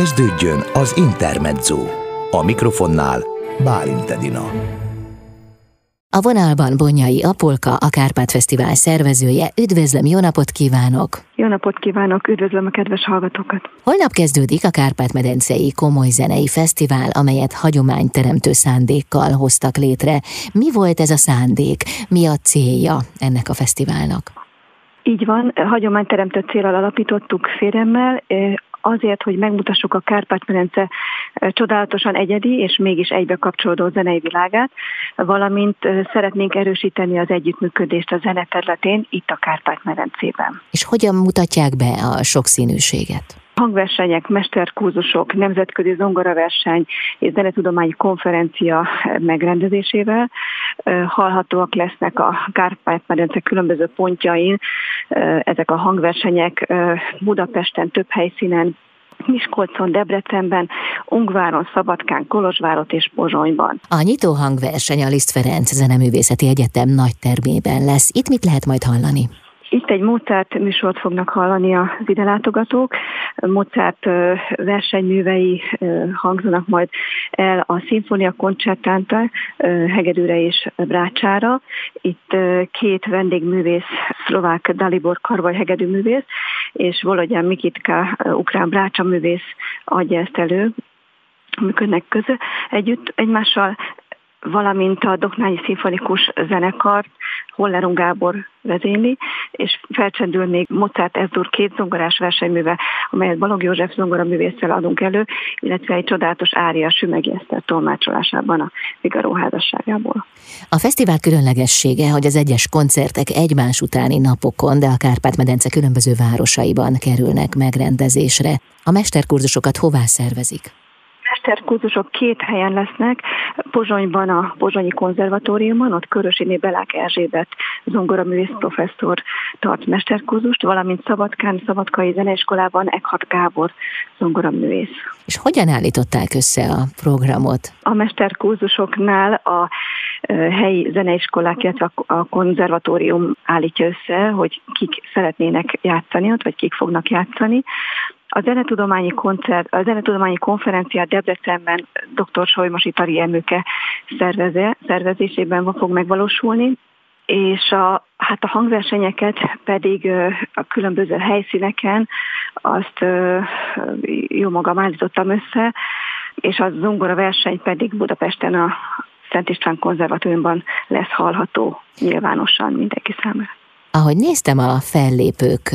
Kezdődjön az Intermezzo. A mikrofonnál Bálint Edina. A vonalban Bonyai Apolka, a Kárpát Fesztivál szervezője. Üdvözlöm, jó napot kívánok! Jó napot kívánok, üdvözlöm a kedves hallgatókat! Holnap kezdődik a Kárpát-medencei Komoly Zenei Fesztivál, amelyet hagyományteremtő szándékkal hoztak létre. Mi volt ez a szándék? Mi a célja ennek a fesztiválnak? Így van, hagyományteremtő célral alapítottuk férjemmel, azért, hogy megmutassuk a Kárpát-medence csodálatosan egyedi és mégis egybe kapcsolódó zenei világát, valamint szeretnénk erősíteni az együttműködést a zene területén itt a Kárpát-medencében. És hogyan mutatják be a sokszínűséget? Hangversenyek, mesterkurzusok, nemzetközi zongoraverseny és zenetudományi konferencia megrendezésével hallhatóak lesznek a Kárpát-medence különböző pontjain. Ezek a hangversenyek Budapesten több helyszínen Miskolcon, Debrecenben, Ungváron, Szabadkán, Kolozsvárot és Pozsonyban. A nyitó hangverseny a Liszt Ferenc Zeneművészeti Egyetem nagy termében lesz. Itt mit lehet majd hallani? Itt egy Mozart műsort fognak hallani az ide látogatók. Mozart versenyművei hangzanak majd el a Sinfonia Concertante hegedűre és brácsára. Itt két vendégművész, szlovák Dalibor Karvaj hegedűművész, és Volodyan Mikitka ukrán brácsaművész adja ezt elő, működnek közö együtt egymással valamint a Doknányi Szimfonikus Zenekar Hollerung Gábor vezényli, és felcsendül még Mozart Ezdur két zongorás versenyműve, amelyet Balog József zongoraművésszel adunk elő, illetve egy csodálatos ária Sümegi tolmácsolásában a Figaro házasságából. A fesztivál különlegessége, hogy az egyes koncertek egymás utáni napokon, de a Kárpát-medence különböző városaiban kerülnek megrendezésre. A mesterkurzusokat hová szervezik? Mesterkurzusok két helyen lesznek, Pozsonyban a Pozsonyi Konzervatóriumon, ott Körösiné Belák Erzsébet zongoraművész professzor tart mesterkurzust, valamint Szabadkán Szabadkai Zeneiskolában Eckhart Gábor zongoraművész. És hogyan állították össze a programot? A mesterkurzusoknál a helyi zeneiskolák, illetve a konzervatórium állítja össze, hogy kik szeretnének játszani ott, vagy kik fognak játszani. A zenetudományi koncert, a zenetudományi konferenciát Debrecenben dr. Solymosi Tari Emőke szerveze, szervezésében fog megvalósulni, és a, hát a hangversenyeket pedig a különböző helyszíneken azt jó magam állítottam össze, és a zongora verseny pedig Budapesten a Szent István konzervatóriumban lesz hallható nyilvánosan mindenki számára. Ahogy néztem a fellépők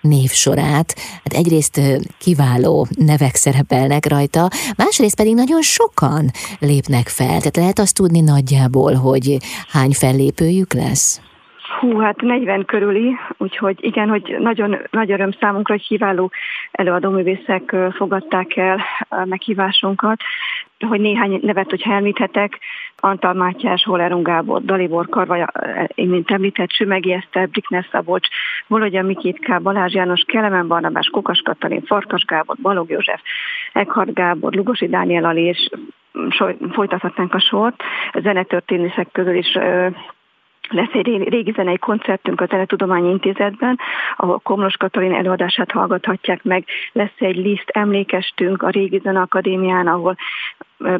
névsorát, hát egyrészt kiváló nevek szerepelnek rajta, másrészt pedig nagyon sokan lépnek fel. Tehát lehet azt tudni nagyjából, hogy hány fellépőjük lesz? Hú, hát 40 körüli, úgyhogy igen, hogy nagyon nagy öröm számunkra, hogy kiváló előadóművészek fogadták el meghívásunkat hogy néhány nevet, hogyha elmíthetek, Antal Mátyás, Holerung Gábor, Dalibor Karvaj, én mint említett, Sümegi Eszter, Brikner Szabolcs, Volodya Mikitka, Balázs János, Kelemen Barnabás, Kokas Katalin, Farkas Gábor, Balog József, Eckhard Gábor, Lugosi Dániel Ali, és folytathatnánk a sort. Zenetörténészek közül is lesz egy régi zenei koncertünk a Teletudományi Intézetben, ahol Komlos Katalin előadását hallgathatják meg. Lesz egy liszt emlékestünk a Régi Zene Akadémián, ahol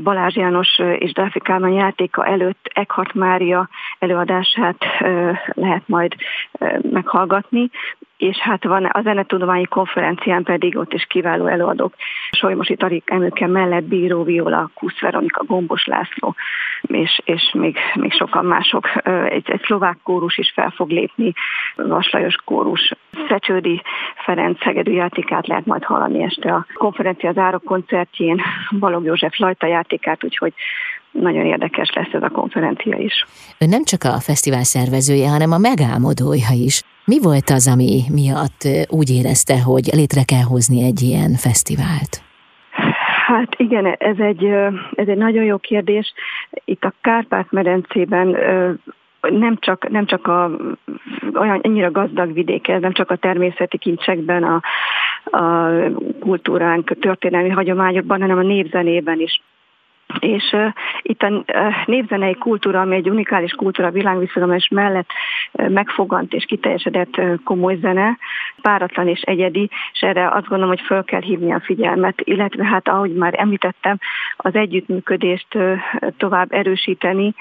Balázs János és Delfi Kálmán játéka előtt Eckhart Mária előadását lehet majd meghallgatni, és hát van a zenetudományi konferencián pedig ott is kiváló előadók. Solymosi Tarik Emőke mellett Bíró Viola, Kusz Veronika, Gombos László, és, és még, még sokan mások. Egy, egy szlovák kórus is fel fog lépni, Vaslajos kórus, Szecsődi Ferenc Szegedű játékát lehet majd hallani este a konferencia záró koncertjén, Balog József Lajta játékát, úgyhogy nagyon érdekes lesz ez a konferencia is. Ön nem csak a fesztivál szervezője, hanem a megálmodója is. Mi volt az, ami miatt úgy érezte, hogy létre kell hozni egy ilyen fesztivált? Hát igen, ez egy, ez egy nagyon jó kérdés. Itt a Kárpát-medencében nem csak, nem csak a, olyan ennyire gazdag vidék ez, nem csak a természeti kincsekben, a, a kultúránk, történelmi hagyományokban, hanem a népzenében is és uh, itt a uh, népzenei kultúra, ami egy unikális kultúra világviszonyomás mellett uh, megfogant és kiteljesedett uh, komoly zene, páratlan és egyedi, és erre azt gondolom, hogy föl kell hívni a figyelmet, illetve hát ahogy már említettem, az együttműködést uh, tovább erősíteni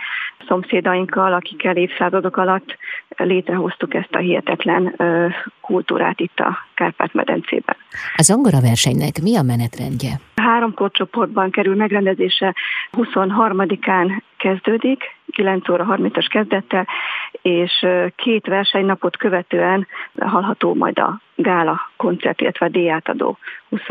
szomszédainkkal, akikkel évszázadok alatt létrehoztuk ezt a hihetetlen uh, kultúrát itt a Kárpát-medencében. A zongora versenynek mi a menetrendje? Három korcsoportban kerül megrendezése 23-án kezdődik, 9 óra 30-as kezdettel, és két versenynapot követően hallható majd a gála koncert, illetve a díjátadó 20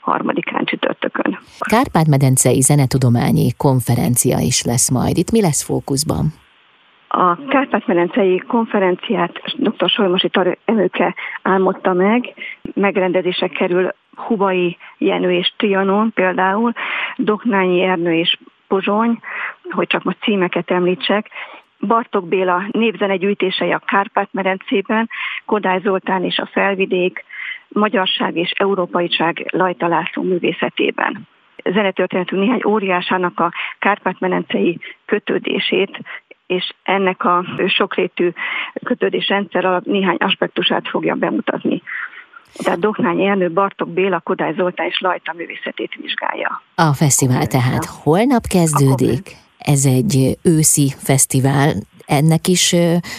harmadikán csütörtökön. Kárpát-medencei zenetudományi konferencia is lesz majd. Itt mi lesz fókuszban? A Kárpát-medencei konferenciát dr. Solymosi Emőke álmodta meg, megrendezések kerül Hubai Jenő és Trianon például, Doknányi Ernő és Pozsony, hogy csak most címeket említsek, Bartok Béla népzenegyűjtései a Kárpát-medencében, Kodály Zoltán és a Felvidék, Magyarság és Európaiság Lajta László művészetében zenetörténetünk néhány óriásának a Kárpát-medencei kötődését és ennek a sokrétű kötődésrendszer alatt néhány aspektusát fogja bemutatni. Tehát Doknány Ernő, Bartok Béla, Kodály Zoltán és Lajta művészetét vizsgálja. A fesztivál tehát holnap kezdődik. Ez egy őszi fesztivál, ennek is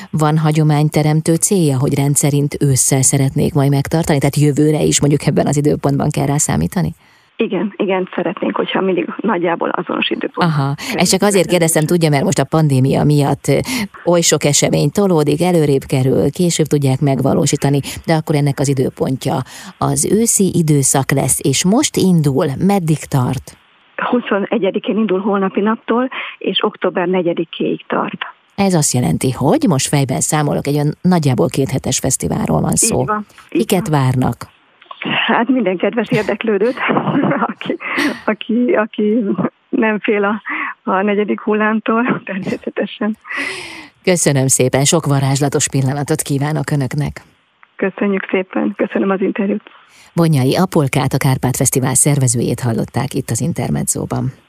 van hagyományteremtő célja, hogy rendszerint ősszel szeretnék majd megtartani, tehát jövőre is mondjuk ebben az időpontban kell rá számítani? Igen, igen, szeretnénk, hogyha mindig nagyjából azonos időpont. Aha, ezt csak azért kérdeztem, tudja, mert most a pandémia miatt oly sok esemény tolódik, előrébb kerül, később tudják megvalósítani, de akkor ennek az időpontja az őszi időszak lesz, és most indul, meddig tart? 21-én indul holnapi naptól, és október 4-éig tart. Ez azt jelenti, hogy most fejben számolok, egy olyan nagyjából kéthetes fesztiválról van szó. Így van, így Miket van. várnak? Hát minden kedves érdeklődőt, aki, aki, aki nem fél a, a negyedik hullámtól, természetesen. Köszönöm szépen, sok varázslatos pillanatot kívánok Önöknek. Köszönjük szépen, köszönöm az interjút. Bonyai Apolkát, a Kárpát Fesztivál szervezőjét hallották itt az Intermedzóban.